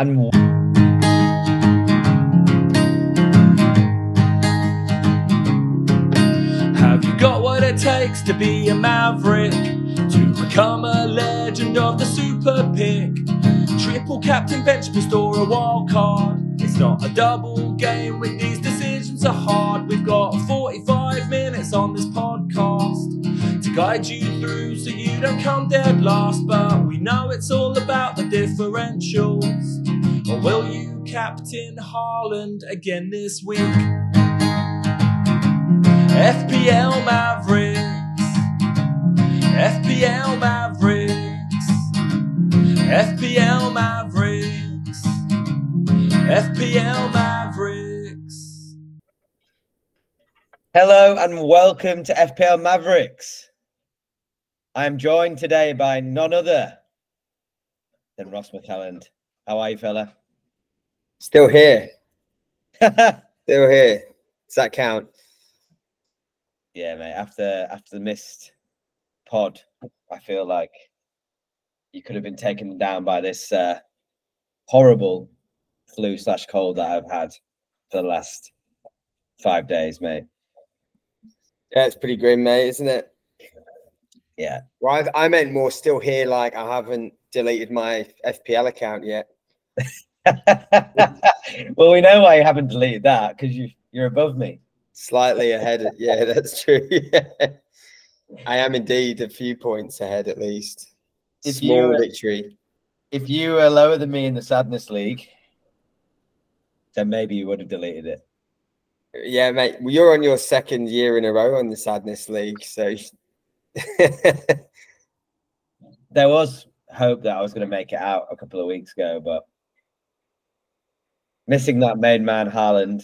and Have you got what it takes to be a maverick? To become a legend of the super pick? Triple captain, bench boost, or a wild card? It's not a double game when these decisions are hard. We've got 45 minutes on this podcast to guide you through so you don't come dead last. But we know it's all about the differentials. Will you captain Haaland again this week? FPL Mavericks. FPL Mavericks. FPL Mavericks. FPL Mavericks. hello and welcome to FPL Mavericks. I am joined today by none other than Ross McCalland. How are you, fella? Still here. Still here. Does that count? yeah, mate. After after the missed pod, I feel like you could have been taken down by this uh, horrible flu slash cold that I've had for the last five days, mate. Yeah, it's pretty grim, mate, isn't it? Yeah, Well, I've, I meant more still here, like I haven't deleted my FPL account yet. well, we know why you haven't deleted that because you you're above me. Slightly ahead. of- yeah, that's true. Yeah. I am indeed a few points ahead at least. If Small you- victory. If you were lower than me in the sadness league, then maybe you would have deleted it. Yeah, mate. Well, you're on your second year in a row on the Sadness League, so There was hope that I was going to make it out a couple of weeks ago, but missing that main man, Haaland.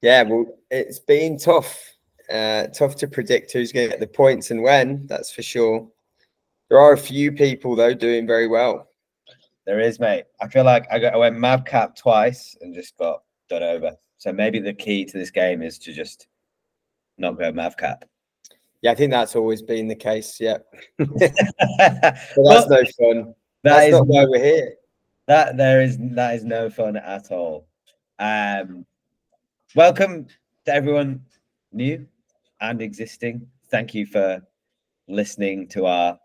yeah, well, it's been tough. Uh, tough to predict who's going to get the points and when. That's for sure. There are a few people though doing very well. There is, mate. I feel like I got I went Mavcap twice and just got done over. So maybe the key to this game is to just not go Mavcap. Yeah, I think that's always been the case. Yeah, but Well, that's no fun. that That's is not why we're here. That there is that is no fun at all. Um, welcome to everyone new and existing. Thank you for listening to our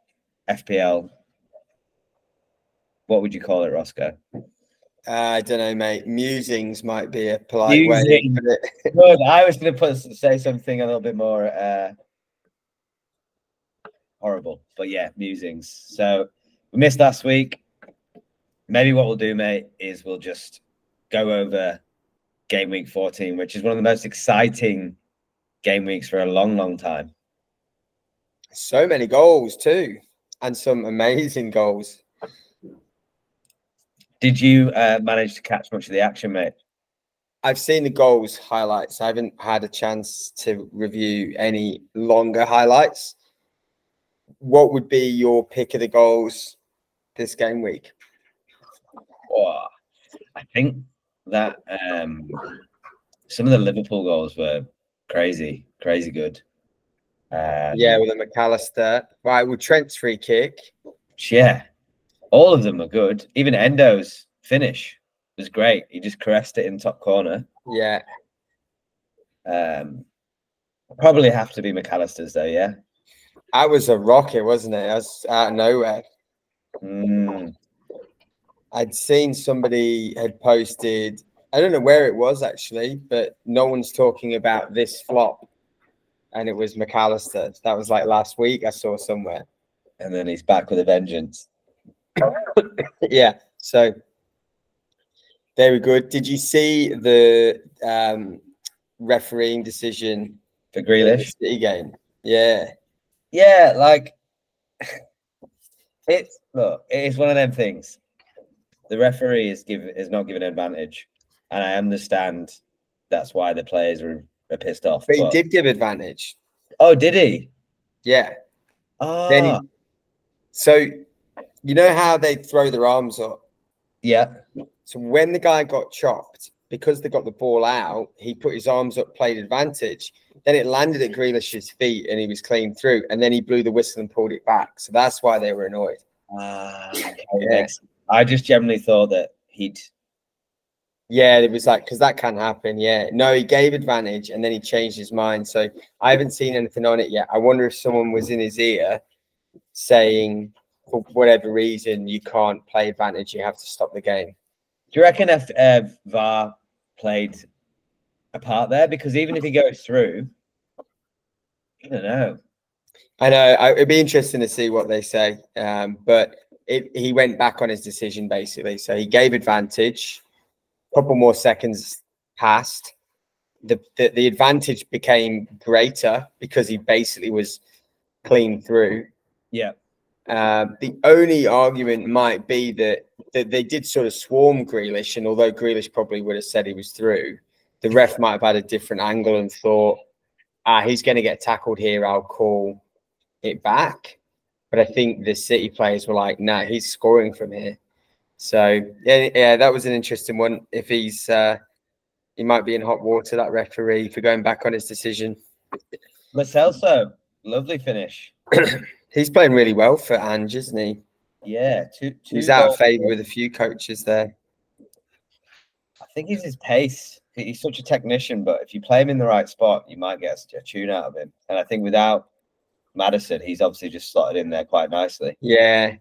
FPL. What would you call it, Roscoe? Uh, I don't know, mate. Musings might be a polite way. Musing. To it. Good. I was going to put say something a little bit more uh, horrible, but yeah, musings. So we missed last week. Maybe what we'll do, mate, is we'll just go over game week 14, which is one of the most exciting game weeks for a long, long time. So many goals too, and some amazing goals. Did you uh, manage to catch much of the action, mate? I've seen the goals highlights. I haven't had a chance to review any longer highlights. What would be your pick of the goals this game week? Oh, I think that um, some of the Liverpool goals were crazy, crazy good. Um, Yeah, with the Mac Allister. Right, well, Trent's free kick. Yeah, all of them were good. Even Endo's finish was great. He just caressed it in top corner. Yeah, Um, probably have to be Mac Allister's though. Yeah. that was a rocket, wasn't it? That was out of nowhere. Mm, I'd seen somebody had posted, I don't know where it was actually, but no one's talking about this flop. And it was Mac Allister. That was like last week, I saw somewhere. and then he's back with a vengeance. yeah, so very good. Did you see the um, refereeing decision For Grealish. City game? Yeah, Yeah, like it's look, it's one of them things. The referee is give is not given an advantage, and I understand that's why the players are, are pissed off. but he did give advantage. Oh, did he? Yeah. Oh, Then he, so you know how they throw their arms up? yeah. So when the guy got chopped, because they got the ball out, he put his arms up, played advantage. Then it landed at Grealish's feet and he was clean through. And then he blew the whistle and pulled it back. So that's why they were annoyed. Ah, Yeah. I just generally thought that he'd. Yeah, it was like because that can happen. Yeah, no, he gave advantage and then he changed his mind. So I haven't seen anything on it yet. I wonder if someone was in his ear saying, for whatever reason, you can't play advantage. You have to stop the game. Do you reckon if uh, VAR played a part there? Because even if he goes through, I don't know. I know it'd be interesting to see what they say. Um, but it, he went back on his decision basically. So he gave advantage. A couple more seconds passed. The, the the advantage became greater because he basically was clean through. Yeah. Um, the only argument might be that, that they did sort of swarm Grealish, and although Grealish probably would have said he was through, the ref might have had a different angle and thought, ah, he's going to get tackled here. I'll call it back. But I think the City players were like, no, he's scoring from here. So yeah, yeah, that was an interesting one. If he's uh, he might be in hot water, that referee, for going back on his decision. Lo Celso, lovely finish. He's playing really well for Ange, isn't he? Yeah, two, two He's out of favour with a few coaches there. I think he's his pace. He's such a technician, but if you play him in the right spot, you might get a tune out of him. And I think without Maddison, he's obviously just slotted in there quite nicely. Yeah.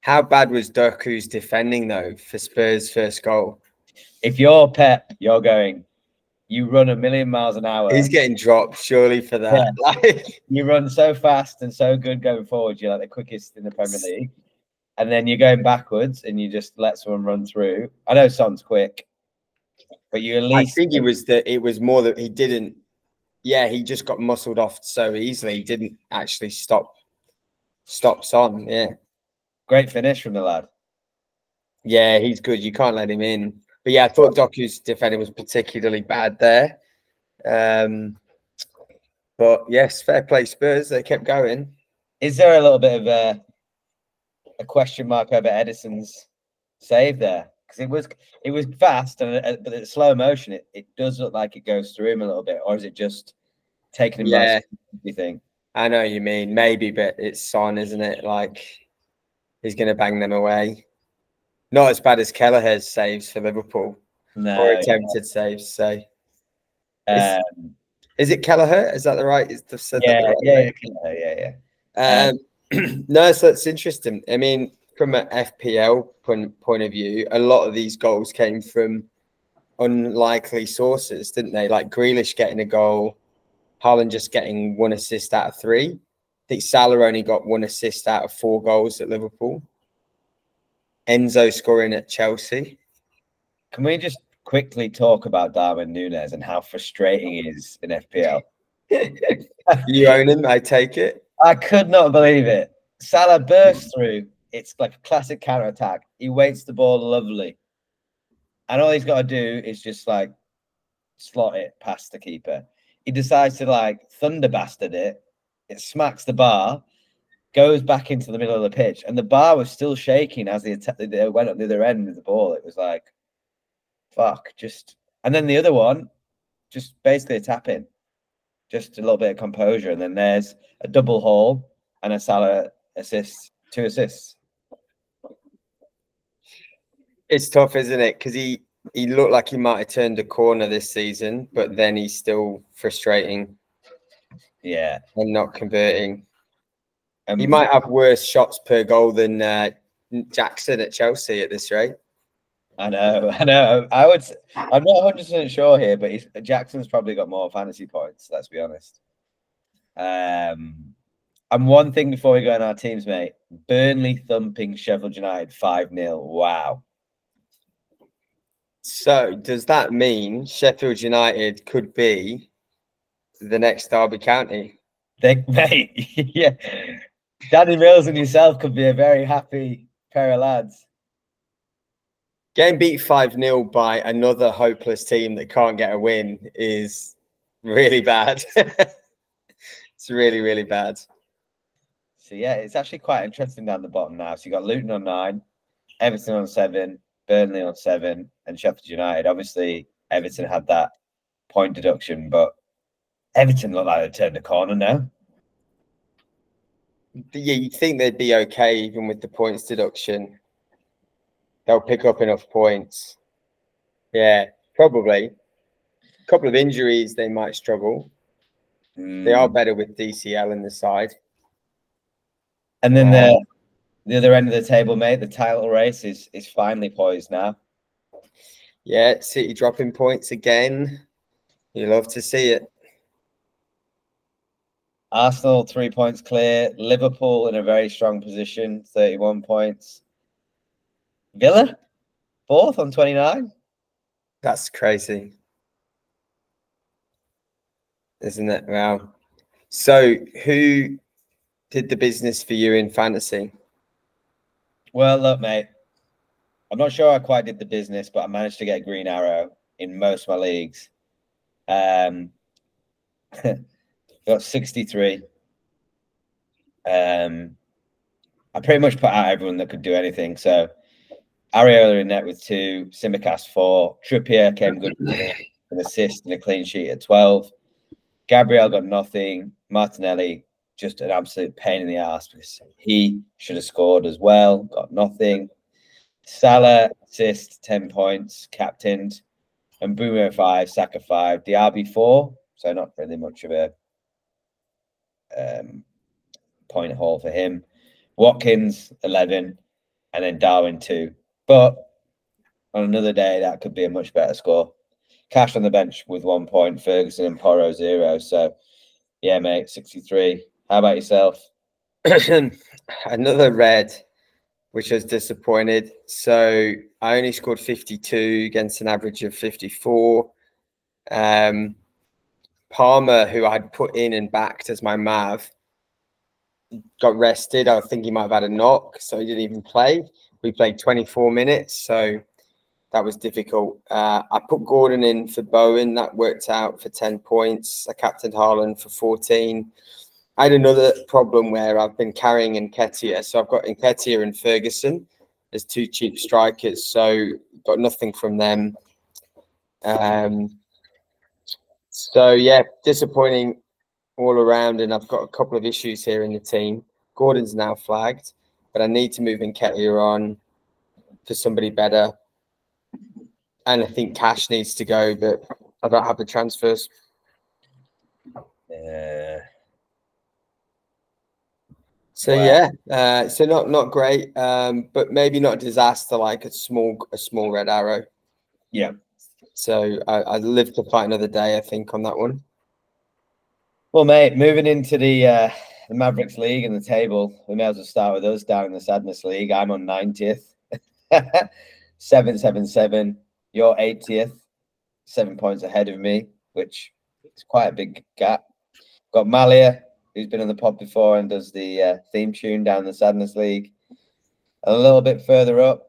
How bad was Doku's defending though for Spurs' first goal? If you're Pep, you're going. You run a million miles an hour. He's getting dropped surely for that. Like, you run so fast and so good going forward. You're like the quickest in the Premier League. And then you're going backwards and you just let someone run through. I know Son's quick, but you at least. I think it was that it was more that he didn't. Yeah, he just got muscled off so easily. He didn't actually stop. Stops on. Yeah, great finish from the lad. yeah, he's good. You can't let him in. But yeah, I thought Doku's defending was particularly bad there. Um, but yes, fair play Spurs. They kept going. Is there a little bit of a, a question mark over Ederson's save there? Because it was it was fast and uh, but it's slow motion. It, it does look like it goes through him a little bit, or is it just taking him? by Yeah. surprise, you think? I know you mean maybe, but it's Son, isn't it? Like he's going to bang them away. Not as bad as Kelleher's saves for Liverpool or No. attempted saves. So Um, is it Kelleher? Is that the right? Is the, that the yeah, right yeah, yeah, yeah, yeah. Um, no, so it's interesting. I mean, from an FPL point, point of view, a lot of these goals came from unlikely sources, didn't they? Like Grealish getting a goal, Haaland just getting one assist out of three. I think Salah only got one assist out of four goals at Liverpool. Enzo scoring at Chelsea. Can we just quickly talk about Darwin Nunez and how frustrating he is in FPL? You own him, I take it. I could not believe it. Salah burst through. It's like a classic counter attack. He waits the ball lovely. And all he's got to do is just like slot it past the keeper. He decides to like thunder bastard it. It smacks the bar, goes back into the middle of the pitch, and the bar was still shaking as atta- they went up the other end with the ball. It was like, fuck, just. And then the other one, just basically a tap in, just a little bit of composure, and then there's a double haul and a Salah assist, two assists. It's tough, isn't it? Because he he looked like he might have turned a corner this season, but then he's still frustrating Yeah, and not converting. um, He might have worse shots per goal than uh, Jackson at Chelsea at this rate. I know, I know. I would. I'm not 100 percent sure here, but Jackson's probably got more fantasy points. Let's be honest. Um, and one thing before we go on our teams, mate. Burnley thumping Sheffield United five 0 Wow. So does that mean Sheffield United could be the next Derby County? They, mate, yeah. Danny Mills and yourself could be a very happy pair of lads. Getting beat 5 0 by another hopeless team that can't get a win is really bad. it's really, really bad. So yeah, it's actually quite interesting down the bottom now. So you've got Luton on nine, Everton on seven, Burnley on seven, and Sheffield United. Obviously, Everton had that point deduction, but Everton look like they turned the corner now. Yeah, you'd think they'd be okay even with the points deduction. They'll pick up enough points. Yeah, probably. A couple of injuries, they might struggle. They are Mm. better with DCL in the side. And then the the other end of the table, mate, the title race is is finally poised now. Yeah, City dropping points again. You love to see it. Arsenal three points clear. Liverpool in a very strong position, 31 points. Villa, fourth on 29. That's crazy. Isn't it? Wow. So, who did the business for you in fantasy? Well, look, mate, I'm not sure I quite did the business, but I managed to get Green Arrow in most of my leagues. Um, got 63. Um, I pretty much put out everyone that could do anything. So Areola in net with two, Tsimikas four, Trippier came good with an assist and a clean sheet at 12. Gabriel got nothing. Martinelli just an absolute pain in the ass because he should have scored as well, got nothing. Salah assist, 10 points, captained, and Boomer five, Saka five, Diaby four. So not really much of a um, point haul for him. Watkins 11, and then Darwin two. But on another day, that could be a much better score. Cash on the bench with one point, Ferguson and Porro zero. So, yeah, mate, 63. How about yourself? Another red, which was disappointed. So, I only scored 52 against an average of 54. Um, Palmer, who I'd put in and backed as my Mav, got rested. I think he might have had a knock, so he didn't even play. We played 24 minutes, so that was difficult. Uh, I put Gordon in for Bowen. That worked out for 10 points. I captained Haaland for 14. I had another problem where I've been carrying Nketiah. So I've got Nketiah and Ferguson as two cheap strikers. So got nothing from them. Um, so yeah, disappointing all around. And I've got a couple of issues here in the team. Gordon's now flagged, but I need to move Nketiah on for somebody better. And I think Cash needs to go, but I don't have the transfers. Uh, So Wow. yeah, uh, so not not great, um, but maybe not a disaster like a small a small red arrow. yeah. So I, I live to fight another day. I think on that one. Well, mate, moving into the uh, the Mavericks League and the table, we may as well start with us down in the Sadness League. I'm on 90th, 777. You're 80th, seven points ahead of me, which is quite a big gap. Got Malia, who's been on the pod before and does the uh, theme tune down the Sadness League. A little bit further up,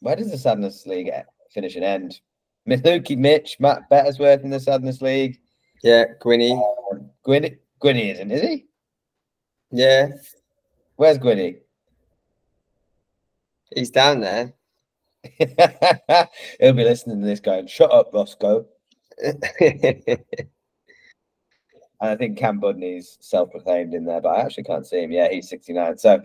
where does the Sadness League finish and end? Miluki Mitch, Matt Bettersworth in the Sadness League. Yeah, Gwynny. Gwynny, Gwynny isn't, is he? Yeah, Where's Gwynny? he's down there. He'll be listening to this going, shut up, Roscoe. I think Cam Budney's self-proclaimed in there, but I actually can't see him. Yeah, he's 69. So,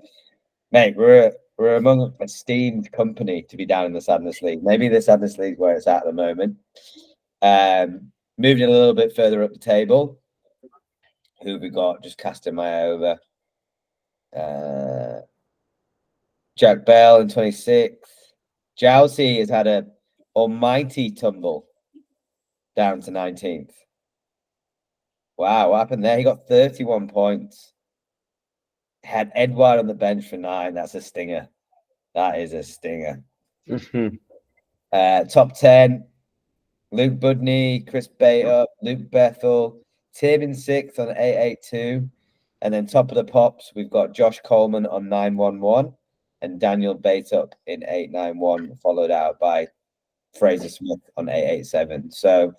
mate, we're we're among esteemed company to be down in the Sadness League. Maybe the Sadness League where it's at at the moment. Um, moving a little bit further up the table. Who have we got? Just casting my over. Uh, Jack Bell in 26th. Jousey has had a almighty tumble down to 19th. Wow, what happened there? He got 31 points. Had Edouard on the bench for nine. That's a stinger. That is a stinger. Mhm. Uh, top 10, Luke Budney, Chris Bater, Luke Bethel, Tim in sixth on 882. And then top of the pops, we've got Josh Coleman on 911 and Daniel Bateup in 891, followed out by Fraser Smith on 887. So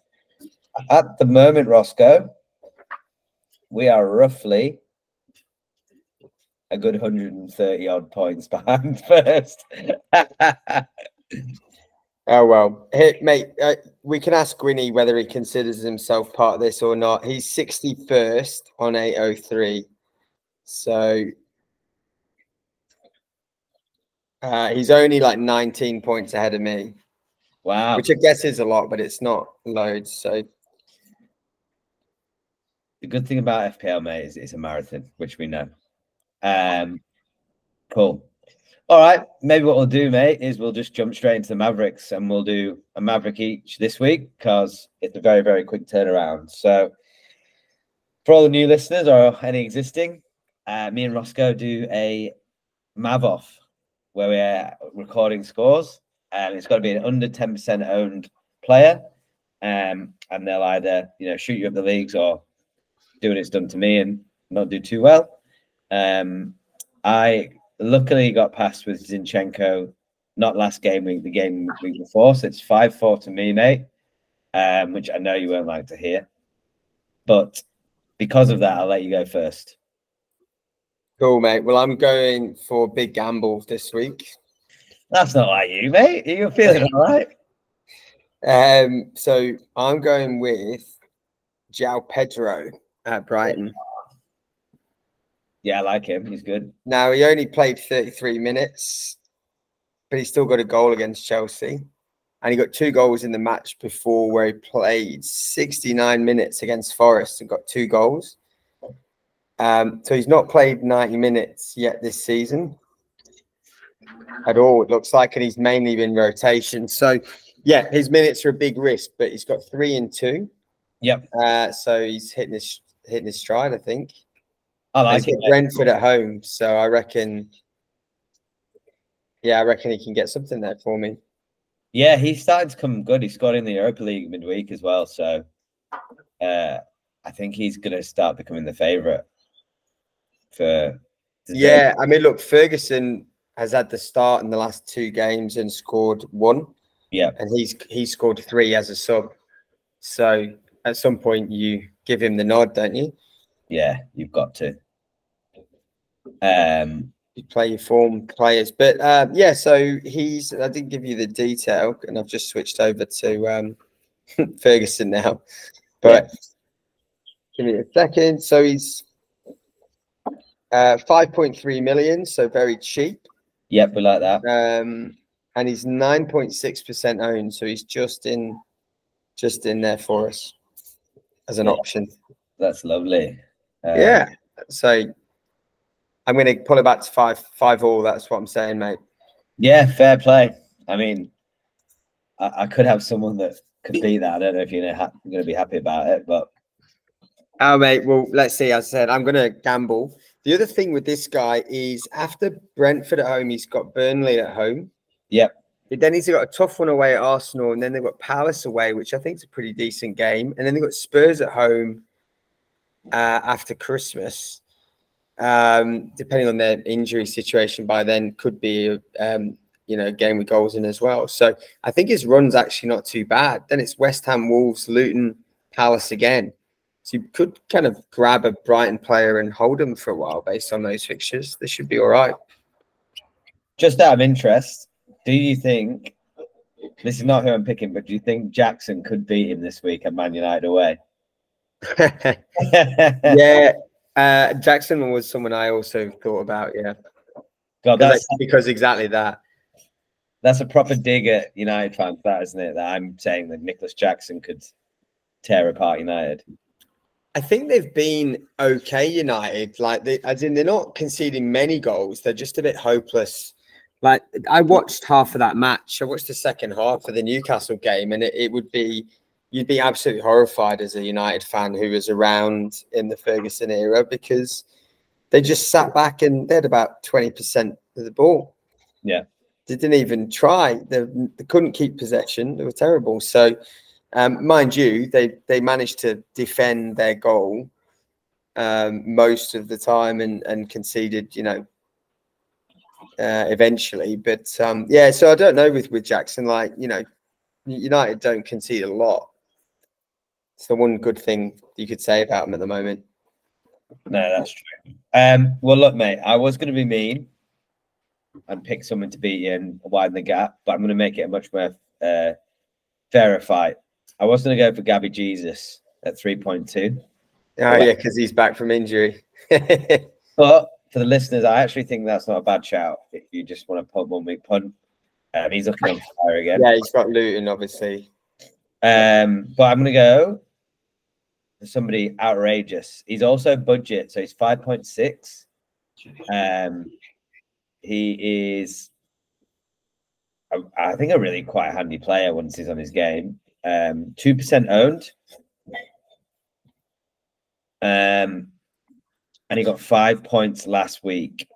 at the moment, Roscoe, we are roughly a good 130 odd points behind first. Oh well, hey, mate. Uh, we can ask Gwynny whether he considers himself part of this or not. He's sixty first on eight oh three, So uh, he's only like 19 points ahead of me, Wow. which I guess is a lot, but it's not loads. So The good thing about FPL, mate, is it's a marathon, which we know. Um, cool. All right. Maybe what we'll do, mate, is we'll just jump straight into the Mavericks and we'll do a Maverick each this week because it's a very, very quick turnaround. So, for all the new listeners or any existing, uh, me and Roscoe do a Mav off where we're recording scores. And it's got to be an under 10% owned player. Um, and they'll either, you know, shoot you up the leagues or do what it's done to me and not do too well. Um, I luckily got past with Zinchenko, not last game week, the game week before. So it's 5 4 to me, mate, um, which I know you won't like to hear. But because of that, I'll let you go first. cool, mate. Well, I'm going for a big gamble this week. That's not like you, mate. You're feeling all right. Um, so I'm going with João Pedro at Brighton. Yeah, I like him. He's good. Now he only played 33 minutes, but he still got a goal against Chelsea. And he got two goals in the match before where he played 69 minutes against Forest and got two goals. Um, so he's not played 90 minutes yet this season at all, it looks like, and he's mainly been rotation. So yeah, his minutes are a big risk, but he's got three and two. Yep. Uh, so he's hitting his hitting his stride, I think. I like it. Brentford at home, so I reckon. Yeah, I reckon he can get something there for me. Yeah, he's starting to come good. He scored in the Europa League midweek as well. So uh, I think he's going to start becoming the favourite for. Yeah, I mean, look, Ferguson has had the start in the last two games and scored one, Yeah. and he's he scored three as a sub. So at some point, you give him the nod, don't you? Yeah, you've got to. Um, You play your form players, but uh, yeah. So he's. I didn't give you the detail, and I've just switched over to um, Ferguson now. But give me a second. So he's uh, five point three million, so very cheap. yep, we like that. Um, and he's nine point six percent owned, so he's just in, just in there for us as an Yeah. option. That's lovely. Uh, yeah. So I'm going to pull it back to five, five all. That's what I'm saying, mate. Yeah, fair play. I mean, I, I could have someone that could beat that. I don't know if you're ha- going to be happy about it, but Oh, mate. Well, let's see. As I said, I'm going to gamble. The other thing with this guy is after Brentford at home, he's got Burnley at home. Yep. Then he's got a tough one away at Arsenal, and then they've got Palace away, which I think is a pretty decent game. And then they've got Spurs at home uh, after Christmas. Um, depending on their injury situation by then, could be um, you know a game with goals in as well. So I think his run's actually not too bad. Then it's West Ham, Wolves, Luton, Palace again. So you could kind of grab a Brighton player and hold them for a while based on those fixtures. They should be all right. just out of interest, do you think this is not who I'm picking, but do you think Jackson could beat him this week at Man United away? yeah, uh, Jackson was someone I also thought about. Yeah, God, because, that's because exactly that. that's a proper dig at United fans, that isn't it? That I'm saying that Nicholas Jackson could tear apart United. I think they've been okay, United. Like they, as in, they're not conceding many goals. They're just a bit hopeless. Like I watched half of that match. I watched the second half of the Newcastle game, and it, it would be you'd be absolutely horrified as a United fan who was around in the Ferguson era because they just sat back and they had about twenty percent of the ball. Yeah. they didn't even try. They, they couldn't keep possession. They were terrible. So, um, mind you, they they managed to defend their goal um, most of the time and and conceded, you know, uh, eventually. But um, yeah, so I don't know with with Jackson. Like you know, United don't concede a lot. It's the one good thing you could say about them at the moment. No, that's true. Um, well, look, mate, I was going to be mean and pick someone to beat you and widen the gap, but I'm going to make it a much more uh, fairer fight. I was going to go for Gabby Jesus at 3.2. Oh yeah, because he's back from injury. But for the listeners, I actually think that's not a bad shout. If you just want to put one week punt, um, he's looking on fire again. Yeah, he's got Luton, obviously. Um, but I'm gonna go for somebody outrageous. He's also budget, so he's five point six. Um, he is, I, I think, a really quite handy player once he's on his game. Um, two percent owned. Um, and he got five points last week.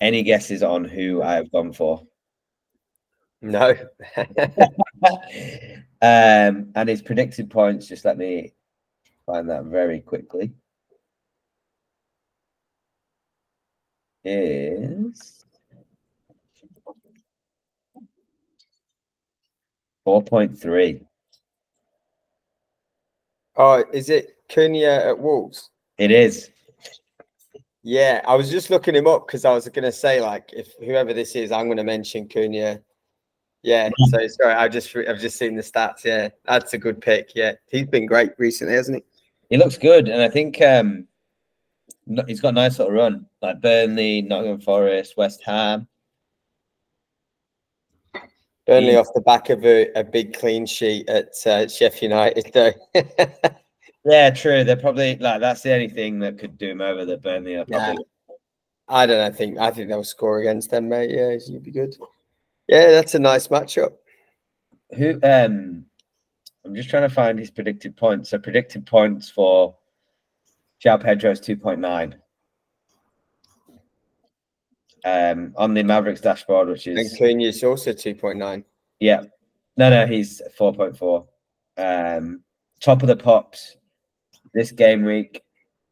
Any guesses on who I have gone for? No. um, and his predicted points, just let me find that very quickly. Is 4.3. oh, is it Cunha at Wolves? It is. Yeah, I was just looking him up because I was going to say, like, if whoever this is, I'm going to mention Cunha. Yeah, so sorry, I just I've just seen the stats. Yeah, that's a good pick. Yeah, he's been great recently, hasn't he? He looks good, and I think um, he's got a nice little run like Burnley, Nottingham Forest, West Ham. Burnley Yeah. off the back of a, a big clean sheet at uh, Sheffield United, though. Yeah, true. They're probably like that's the only thing that could do him over. That Burnley are Yeah. I don't know. I think I think they'll score against them, mate. Yeah, you'd be good. Yeah, that's a nice matchup. Who? Um, I'm just trying to find his predicted points. So predicted points for João Pedro's 2.9. Um, on the Mavericks dashboard, which is And is Cunha's also two point nine. yeah, no, no, he's 4.4. Um, top of the pops this game week.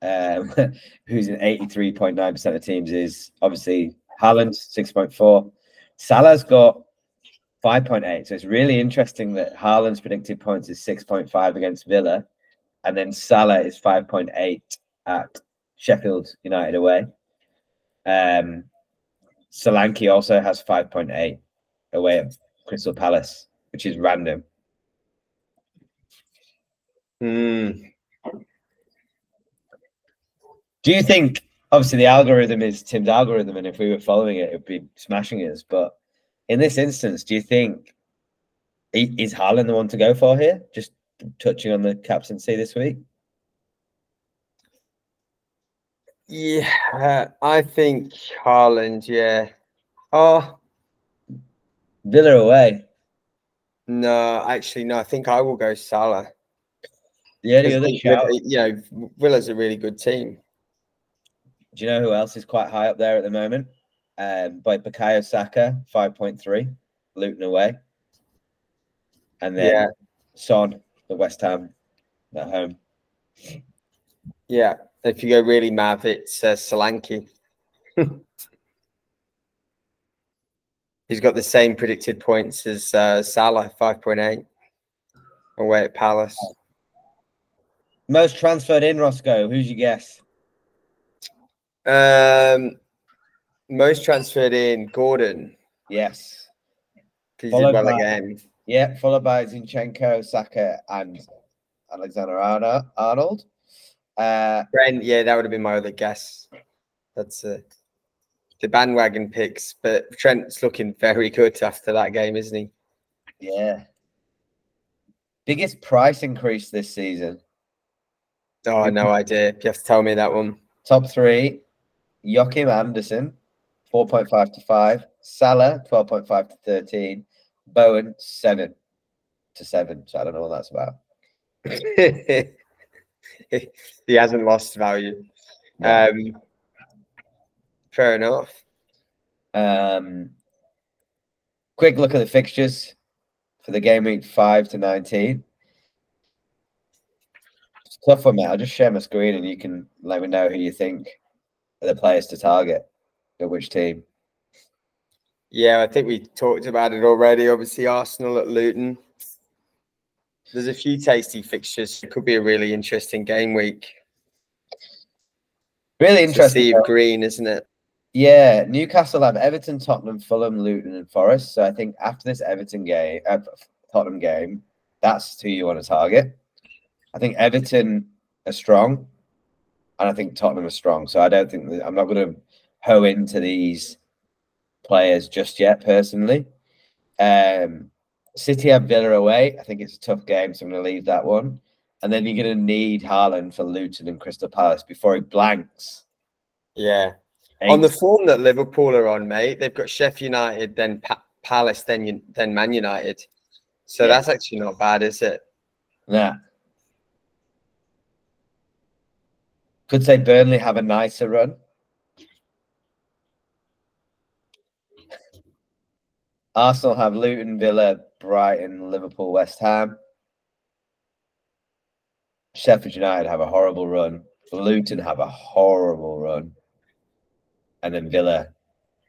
Um, who's in 83.9% of teams is obviously Haaland, 6.4. Salah's got 5.8. So it's really interesting that Haaland's predicted points is 6.5 against Villa, and then Salah is 5.8 at Sheffield United away. Um, Solanke also has 5.8 away at Crystal Palace, which is random. Hmm. Do you think obviously the algorithm is Tim's algorithm, and if we were following it, it'd be smashing us. But in this instance, do you think is Haaland the one to go for here? Just touching on the captaincy this week. Yeah, I think Haaland. Yeah. Oh Villa away. no, actually no. I think I will go Salah. The only 'Cause other shout. You know, Villa's a really good team. Do you know who else is quite high up there at the moment? Um, by Bukayo Saka, five point three, Luton away, and then Yeah. Son, the West Ham at home. Yeah. If you go really mad, it's uh, Solanke. He's got the same predicted points as uh, Salah, five point eight, away at Palace. Most transferred in Roscoe. Who's your guess? Um, most transferred in Gordon Yes. because he did well by- again. Yeah, followed by Zinchenko, Saka, and Alexander Arnold. Uh, Brent, yeah, that would have been my other guess. That's uh, the bandwagon picks, but Trent's looking very good after that game, isn't he? yeah. Biggest price increase this season. Oh, no idea. You have to tell me that one. Top three: Joachim Andersen, four point five to five. Salah, twelve point five to thirteen. Bowen, seven to seven. So I don't know what that's about. he hasn't lost value. No. Um, fair enough. Um, quick look at the fixtures for the game week five to nineteen. It's a tough one, mate. I'll just share my screen and you can let me know who you think the players to target at which team. Yeah, I think we talked about it already. Obviously, Arsenal at Luton. There's a few tasty fixtures. It could be a really interesting game week. Really interesting. Steve. Green, isn't it? Yeah, Newcastle have Everton, Tottenham, Fulham, Luton, and Forest. So I think after this Everton game, uh, Tottenham game, that's who you want to target. I think Everton are strong. And I think Tottenham are strong. So I don't think that, I'm not going to hoe into these players just yet, personally. Um, City have Villa away. I think it's a tough game, so I'm going to leave that one. And then you're going to need Haaland for Luton and Crystal Palace before he blanks. Yeah. On the form that Liverpool are on, mate, they've got Sheffield United, then pa- Palace, then then Man United. So Yeah. that's actually not bad, is it? Yeah. Could say Burnley have a nicer run. Arsenal have Luton, Villa, Brighton, Liverpool, West Ham. Sheffield United have a horrible run. Luton have a horrible run. And then Villa,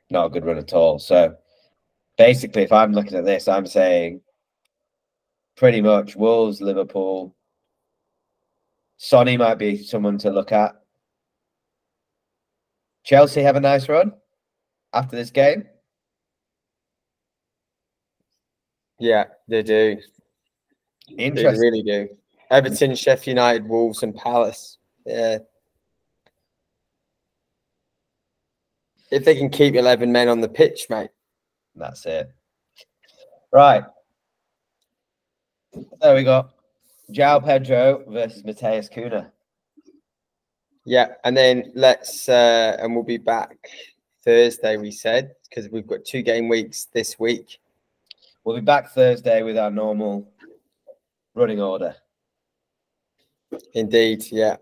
not a good run at all. So basically, if I'm looking at this, I'm saying pretty much Wolves, Liverpool. Sonny might be someone to look at. Chelsea have a nice run after this game. Yeah, they do. They Interesting. really do. Everton, Sheffield United, Wolves, and Palace. Yeah. If they can keep 11 men on the pitch, mate. That's it. Right. There we go. João Pedro versus Matheus Cunha. Yeah. And then let's, uh, and we'll be back Thursday, we said, because we've got two game weeks this week. We'll be back Thursday with our normal running order. Indeed. Yeah.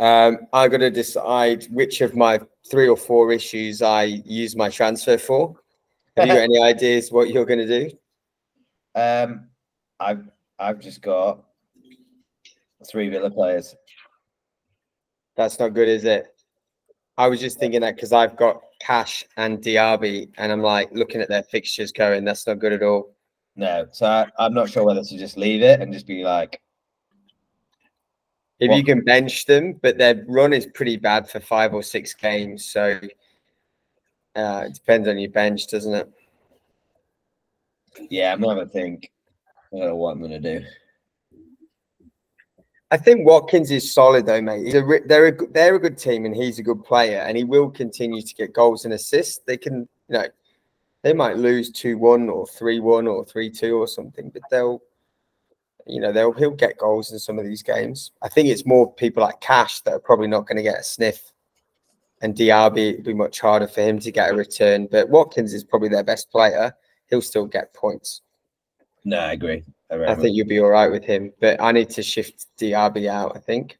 Um, I got to decide which of my three or four issues I use my transfer for. Have you got any ideas what you're going to do? Um, I've I've just got three Villa players. That's not good, is it? I was just thinking that because I've got Cash and Diaby, and I'm like looking at their fixtures going, that's not good at all. No, so I, I'm not sure whether to just leave it and just be like, If What- you can bench them, but their run is pretty bad for five or six games. So uh, it depends on your bench, doesn't it? yeah, I'm gonna a think. I don't know what I'm gonna do. I think Watkins is solid though, mate. He's a, they're a good- they're a good team, and he's a good player, and he will continue to get goals and assists. They can, you know, they might lose two one or three one or three two or something, but they'll, you know, they'll he'll get goals in some of these games. I think it's more people like Cash that are probably not going to get a sniff, and Diaby it'd be much harder for him to get a return. But Watkins is probably their best player. He'll still get points. No, I agree. I, I think you'll be all right with him, but I need to shift DRB out. I think.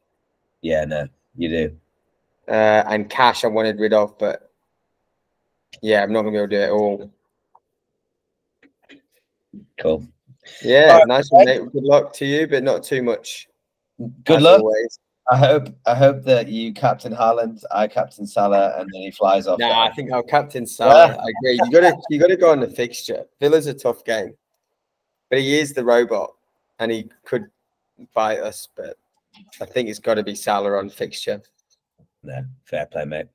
yeah, no, you do. uh, and cash I wanted rid of, but yeah, I'm not gonna be able to do it all. Cool. Yeah, nice one, mate. Good luck to you, but not too much. Good luck. Always. I hope I hope that you captain Haaland, I captain Salah, and then he flies off. Nah, I think I'll captain Salah. I agree. You gotta you gotta go on the fixture. Villa's a tough game, but he is the robot, and he could bite us. But I think it's got to be Salah on fixture. no, fair play, mate.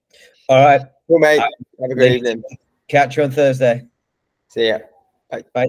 All right, Cool, mate. Uh, Have a good evening. catch you on Thursday. See ya. Bye. Bye.